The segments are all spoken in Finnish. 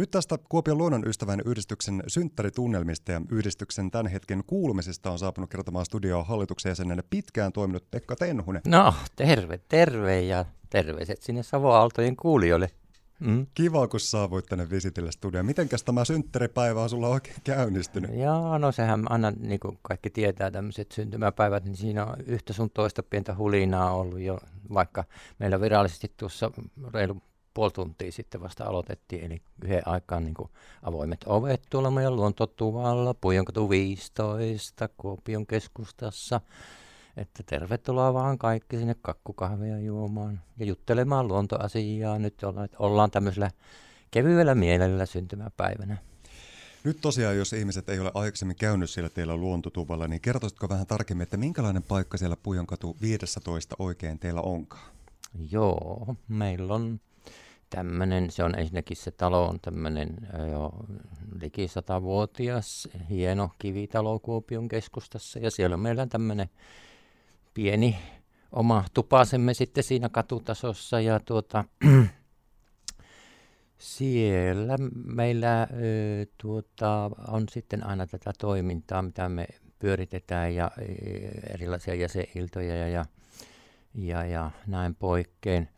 Nyt tästä Kuopion luonnonystävän yhdistyksen synttäritunnelmista ja yhdistyksen tämän hetken kuulumisista on saapunut kertomaan studioon hallituksen jäsenenä pitkään toiminut Pekka Tenhunen. No, terve, terve ja terveiset sinne Savoaaltojen kuulijoille. Mm. Kiva, kun saavuit tänne visitille studioon. Mitenkäs tämä synttäripäivä on sulla oikein käynnistynyt? Joo, no sehän aina, niin kuin kaikki tietää, tämmöiset syntymäpäivät, niin siinä on yhtä sun toista pientä hulinaa ollut jo, vaikka meillä virallisesti tuossa reilu puoli tuntia sitten vasta aloitettiin, eli yhden aikaan niin avoimet ovet tuolla meidän luontotuvalla, Pujonkatu 15, Kuopion keskustassa. Että tervetuloa vaan kaikki sinne kakkukahveja juomaan ja juttelemaan luontoasiaa. Nyt ollaan, ollaan tämmöisellä kevyellä mielellä syntymäpäivänä. Nyt tosiaan, jos ihmiset ei ole aikaisemmin käynyt siellä teillä luontotuvalla, niin kertoisitko vähän tarkemmin, että minkälainen paikka siellä Pujonkatu 15 oikein teillä onkaan? Joo, meillä on tämmöinen, se on ensinnäkin se talo on tämmöinen jo liki satavuotias hieno kivitalo Kuopion keskustassa ja siellä on meillä tämmöinen pieni oma tupasemme sitten siinä katutasossa ja tuota, siellä meillä ö, tuota, on sitten aina tätä toimintaa, mitä me pyöritetään ja erilaisia jäseniltoja ja, ja, ja, ja näin poikkeen.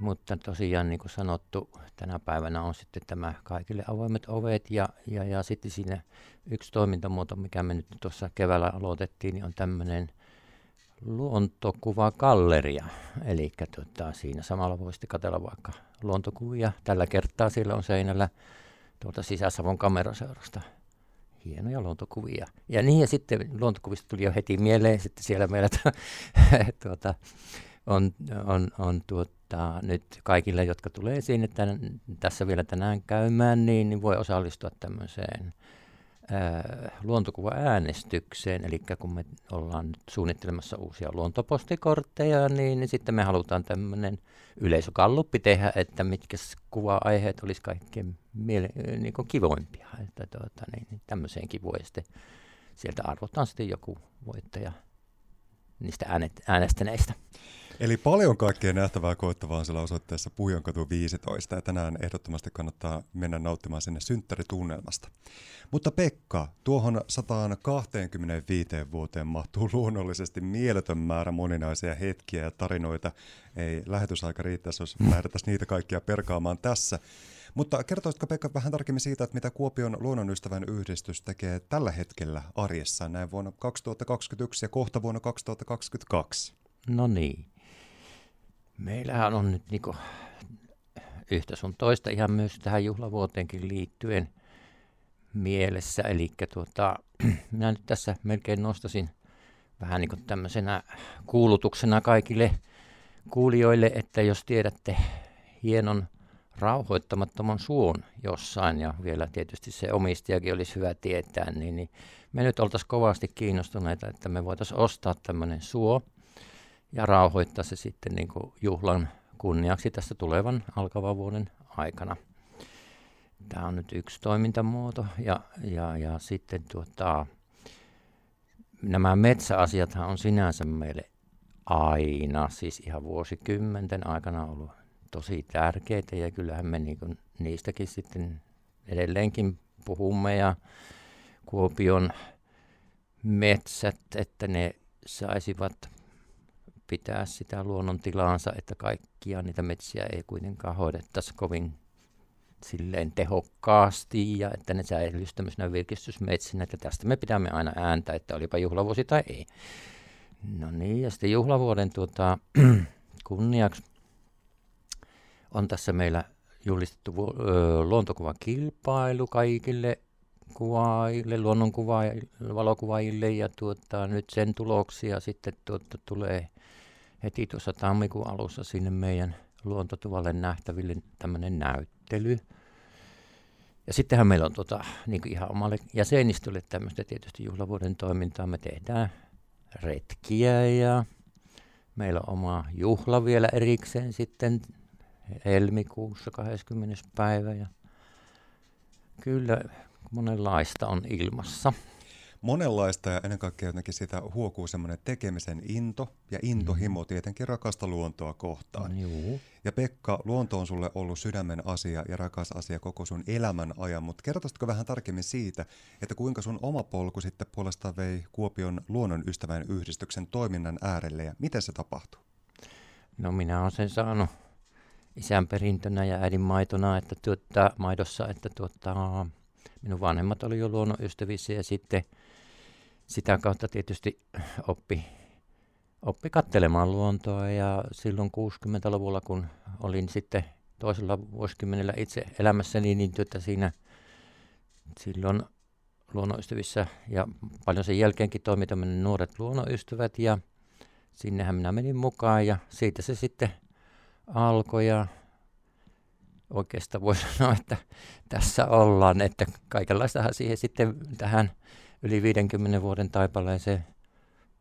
Mutta tosiaan niin kuin sanottu, tänä päivänä on sitten tämä kaikille avoimet ovet ja, ja, ja sitten siinä yksi toimintamuoto, mikä me nyt tuossa keväällä aloitettiin, niin on tämmöinen luontokuvakalleria. Eli tota, siinä samalla voisi katsella vaikka luontokuvia. Tällä kertaa siellä on seinällä tuolta Sisä-Savon kameraseurasta hienoja luontokuvia. Ja niin ja sitten luontokuvista tuli jo heti mieleen sitten siellä meillä tuota, on, on, on tuota, nyt kaikille, jotka tulee sinne tämän, tässä vielä tänään käymään, niin, niin voi osallistua tämmöiseen luontokuva-äänestykseen, eli kun me ollaan nyt suunnittelemassa uusia luontopostikortteja, niin, niin sitten me halutaan tämmöinen yleisökalluppi tehdä, että mitkä kuva-aiheet olisi kaikkein miele- niin kuin kivoimpia. Että tuota, niin, niin tämmöiseenkin voi sitten, sieltä arvotaan sitten joku voittaja niistä äänestäneistä. Eli paljon kaikkea nähtävää koettavaa on siellä osoitteessa Puhjonkatu 15 ja tänään ehdottomasti kannattaa mennä nauttimaan sinne synttäritunnelmasta. Mutta Pekka, tuohon 125 vuoteen mahtuu luonnollisesti mieletön määrä moninaisia hetkiä ja tarinoita. Ei lähetysaika riittäisi, jos lähdettäisiin niitä kaikkia perkaamaan tässä. Mutta kertoisitko Pekka vähän tarkemmin siitä, että mitä Kuopion luonnonystävän yhdistys tekee tällä hetkellä arjessa näin vuonna 2021 ja kohta vuonna 2022? No niin. Meillähän on nyt niinku yhtä sun toista ihan myös tähän juhlavuoteenkin liittyen mielessä. Eli tuota, minä nyt tässä melkein nostasin vähän niin kuin tämmöisenä kuulutuksena kaikille kuulijoille, että jos tiedätte hienon rauhoittamattoman suon jossain, ja vielä tietysti se omistajakin olisi hyvä tietää, niin, niin me nyt oltaisiin kovasti kiinnostuneita, että me voitaisiin ostaa tämmöinen suo, ja rauhoittaa se sitten niin kuin juhlan kunniaksi tässä tulevan alkavan vuoden aikana. Tämä on nyt yksi toimintamuoto ja, ja, ja sitten tuota, nämä metsäasiathan on sinänsä meille aina, siis ihan vuosikymmenten aikana ollut tosi tärkeitä ja kyllähän me niin niistäkin sitten edelleenkin puhumme ja Kuopion metsät, että ne saisivat pitää sitä luonnon tilaansa, että kaikkia niitä metsiä ei kuitenkaan hoidettaisi kovin silleen tehokkaasti ja että ne säilyisi tämmöisenä virkistysmetsinä, että tästä me pidämme aina ääntä, että olipa juhlavuosi tai ei. No niin, ja sitten juhlavuoden tuota, kunniaksi on tässä meillä julistettu ö, luontokuvakilpailu kaikille kuvaajille, luonnonkuvaajille, valokuvaajille ja tuota, nyt sen tuloksia sitten tuota, tulee heti tuossa tammikuun alussa sinne meidän luontotuvalle nähtäville tämmöinen näyttely. Ja sittenhän meillä on tota, niin ihan omalle jäsenistölle tämmöistä tietysti juhlavuoden toimintaa. Me tehdään retkiä ja meillä on oma juhla vielä erikseen sitten helmikuussa 20. päivä. Ja kyllä monenlaista on ilmassa. monenlaista ja ennen kaikkea jotenkin sitä huokuu semmoinen tekemisen into ja intohimo mm. tietenkin rakasta luontoa kohtaan. Juu. Ja Pekka, luonto on sulle ollut sydämen asia ja rakas asia koko sun elämän ajan, mutta kertoisitko vähän tarkemmin siitä, että kuinka sun oma polku sitten puolestaan vei Kuopion luonnonystävän yhdistyksen toiminnan äärelle ja miten se tapahtuu? No minä olen sen saanut isän perintönä ja äidin maitona, että tuota, maidossa, että tuota, minun vanhemmat oli jo luonnonystävissä ja sitten sitä kautta tietysti oppi, oppi kattelemaan luontoa. Ja silloin 60-luvulla, kun olin sitten toisella vuosikymmenellä itse elämässäni, niin tuota siinä silloin luonnonystävissä ja paljon sen jälkeenkin toimi tämmöinen nuoret luonnonystävät ja sinnehän minä menin mukaan ja siitä se sitten alkoi ja oikeastaan voi sanoa, että tässä ollaan, että kaikenlaistahan siihen sitten tähän yli 50 vuoden taipaleeseen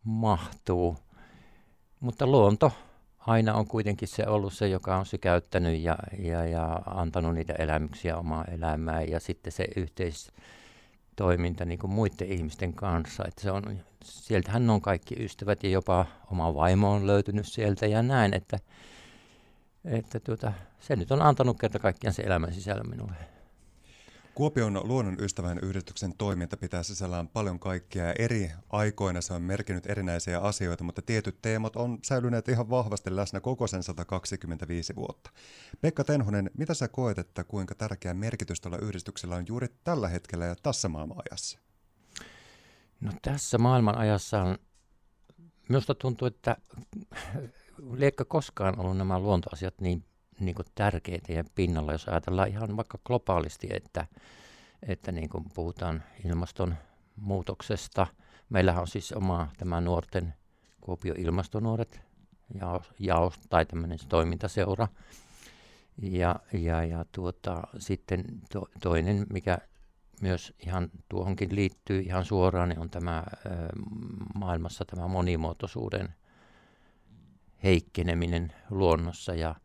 mahtuu. Mutta luonto aina on kuitenkin se ollut se, joka on se käyttänyt ja, ja, ja antanut niitä elämyksiä omaa elämää ja sitten se yhteistoiminta niin kuin muiden ihmisten kanssa. Että se on, sieltähän on kaikki ystävät ja jopa oma vaimo on löytynyt sieltä ja näin, että että tuota, se nyt on antanut kerta kaikkiaan se elämän sisällä minulle. Kuopion luonnon ystävän yhdistyksen toiminta pitää sisällään paljon kaikkea. Eri aikoina se on merkinnyt erinäisiä asioita, mutta tietyt teemat on säilyneet ihan vahvasti läsnä koko sen 125 vuotta. Pekka Tenhonen, mitä sä koet, että kuinka tärkeä merkitys tällä yhdistyksellä on juuri tällä hetkellä ja tässä maailmanajassa? No tässä maailmanajassa on, minusta tuntuu, että liekö koskaan ollut nämä luontoasiat niin, niin kuin tärkeitä ja pinnalla, jos ajatellaan ihan vaikka globaalisti, että, että niin kuin puhutaan ilmastonmuutoksesta. Meillähän on siis oma tämä nuorten Kuopio ilmastonuoret jaos, jaos tai tämmöinen toimintaseura. Ja, ja, ja tuota, sitten to, toinen, mikä myös ihan tuohonkin liittyy ihan suoraan, niin on tämä ö, maailmassa tämä monimuotoisuuden heikkeneminen luonnossa ja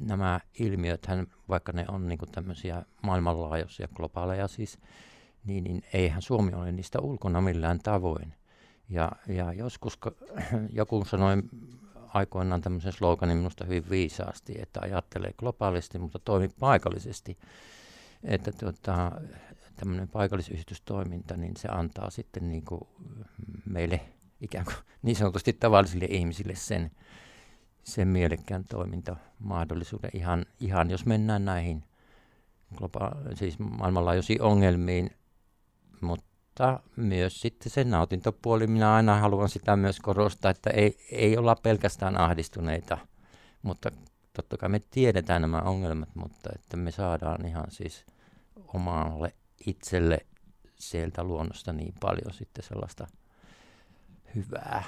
nämä ilmiöthän, vaikka ne on niin tämmöisiä maailmanlaajuisia, globaaleja siis, niin, niin eihän Suomi ole niistä ulkona millään tavoin. Ja, ja joskus joku sanoi aikoinaan tämmöisen sloganin minusta hyvin viisaasti, että ajattelee globaalisti, mutta toimi paikallisesti. Että tuota, tämmöinen paikallisyhdistystoiminta, niin se antaa sitten niin kuin meille ikään kuin niin sanotusti tavallisille ihmisille sen, sen mielekkään toimintamahdollisuuden ihan, ihan jos mennään näihin globa- siis maailmanlaajuisiin ongelmiin, mutta myös sitten se nautintopuoli, minä aina haluan sitä myös korostaa, että ei, ei olla pelkästään ahdistuneita, mutta totta kai me tiedetään nämä ongelmat, mutta että me saadaan ihan siis omalle itselle sieltä luonnosta niin paljon sitten sellaista hyvää.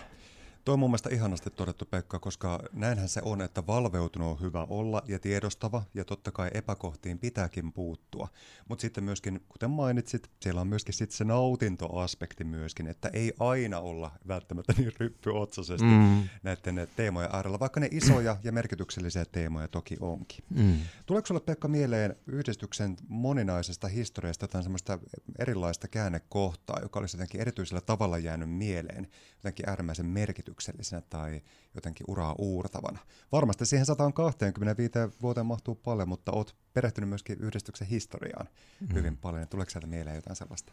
Tuo on mun mielestä ihanasti todettu Pekka, koska näinhän se on, että valveutunut on hyvä olla ja tiedostava ja totta kai epäkohtiin pitääkin puuttua. Mutta sitten myöskin, kuten mainitsit, siellä on myöskin sitten se nautintoaspekti myöskin, että ei aina olla välttämättä niin ryppyotsaisesti mm. näiden teemojen äärellä, vaikka ne isoja ja merkityksellisiä teemoja toki onkin. Mm. Tuleeko sinulle Pekka mieleen yhdistyksen moninaisesta historiasta jotain semmoista erilaista käännekohtaa, joka olisi jotenkin erityisellä tavalla jäänyt mieleen, jotenkin äärimmäisen merkityksen merkityksellisenä tai jotenkin uraa uurtavana. Varmasti siihen 125 vuoteen mahtuu paljon, mutta olet perehtynyt myöskin yhdistyksen historiaan mm. hyvin paljon. Tuleeko sieltä mieleen jotain sellaista?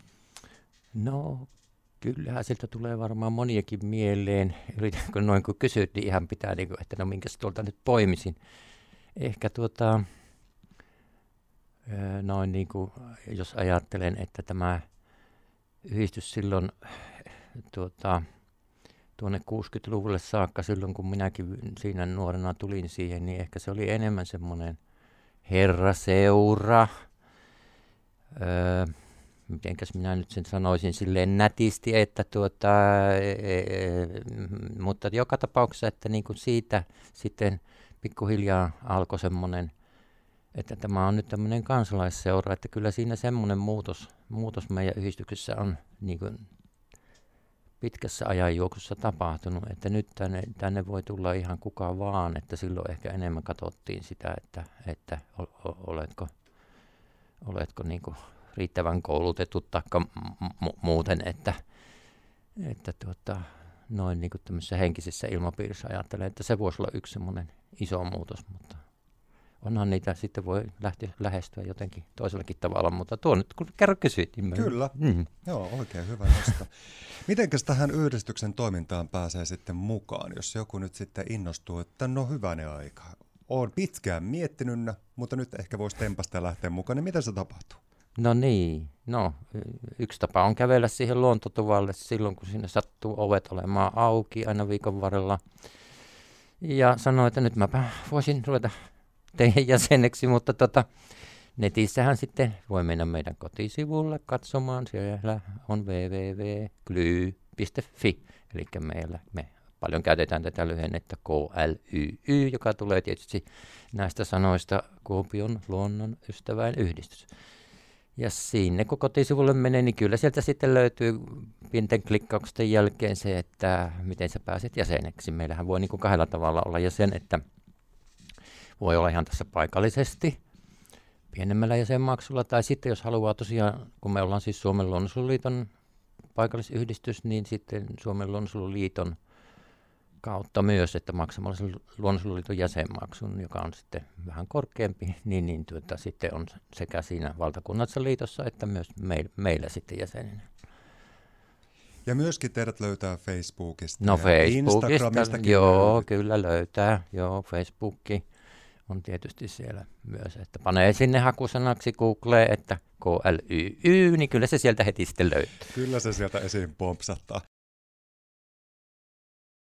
No, kyllähän sieltä tulee varmaan moniakin mieleen. Yritänkö noin kun kysyt, niin ihan pitää, niin kuin, että no minkä tuolta nyt poimisin. Ehkä tuota, noin niin kuin, jos ajattelen, että tämä yhdistys silloin tuota, tuonne 60-luvulle saakka silloin, kun minäkin siinä nuorena tulin siihen, niin ehkä se oli enemmän semmoinen herraseura. Öö, mitenkäs minä nyt sen sanoisin silleen nätisti, että tuota, e, e, e mutta joka tapauksessa, että niin kuin siitä sitten pikkuhiljaa alkoi semmoinen, että tämä on nyt tämmöinen kansalaisseura, että kyllä siinä semmoinen muutos, muutos meidän yhdistyksessä on niin kuin pitkässä ajanjuoksussa tapahtunut, että nyt tänne, tänne voi tulla ihan kuka vaan, että silloin ehkä enemmän katsottiin sitä, että, että oletko, oletko niin kuin riittävän koulutettu tai muuten, että, että tuota, noin niin kuin henkisessä ilmapiirissä ajattelen, että se voisi olla yksi semmoinen iso muutos, mutta onhan niitä sitten voi lähteä, lähestyä jotenkin toisellakin tavalla, mutta tuo nyt kun kerran kysyit. Niin Kyllä, mm. joo oikein hyvä nosto. Mitenkäs tähän yhdistyksen toimintaan pääsee sitten mukaan, jos joku nyt sitten innostuu, että no hyvänä aika, olen pitkään miettinyt, mutta nyt ehkä voisi tempasta ja lähteä mukaan, niin miten se tapahtuu? No niin, no yksi tapa on kävellä siihen luontotuvalle silloin, kun sinne sattuu ovet olemaan auki aina viikon varrella. Ja sanoi, että nyt mäpä voisin ruveta teidän jäseneksi, mutta tota, netissähän sitten voi mennä meidän kotisivulle katsomaan. Siellä on www.gly.fi, eli meillä me paljon käytetään tätä lyhennettä KLYY, joka tulee tietysti näistä sanoista Kuopion luonnon ystäväin yhdistys. Ja sinne kun kotisivulle menee, niin kyllä sieltä sitten löytyy pienten klikkausten jälkeen se, että miten sä pääset jäseneksi. Meillähän voi niin kuin kahdella tavalla olla jäsen, että voi olla ihan tässä paikallisesti pienemmällä jäsenmaksulla, tai sitten jos haluaa tosiaan, kun me ollaan siis Suomen luonnonsuojeluliiton paikallisyhdistys, niin sitten Suomen luonnonsuojeluliiton kautta myös, että maksamalla sen luonnonsuojeluliiton jäsenmaksun, joka on sitten vähän korkeampi, niin, niin tuota, sitten on sekä siinä valtakunnallisessa liitossa että myös meil, meillä sitten jäsenenä. Ja myöskin teidät löytää Facebookista no, ja Facebookista, joo, löytyy. kyllä löytää, joo, Facebookki on tietysti siellä myös, että panee sinne hakusanaksi Googleen, että KLYY, niin kyllä se sieltä heti sitten löytyy. Kyllä se sieltä esiin pompsattaa.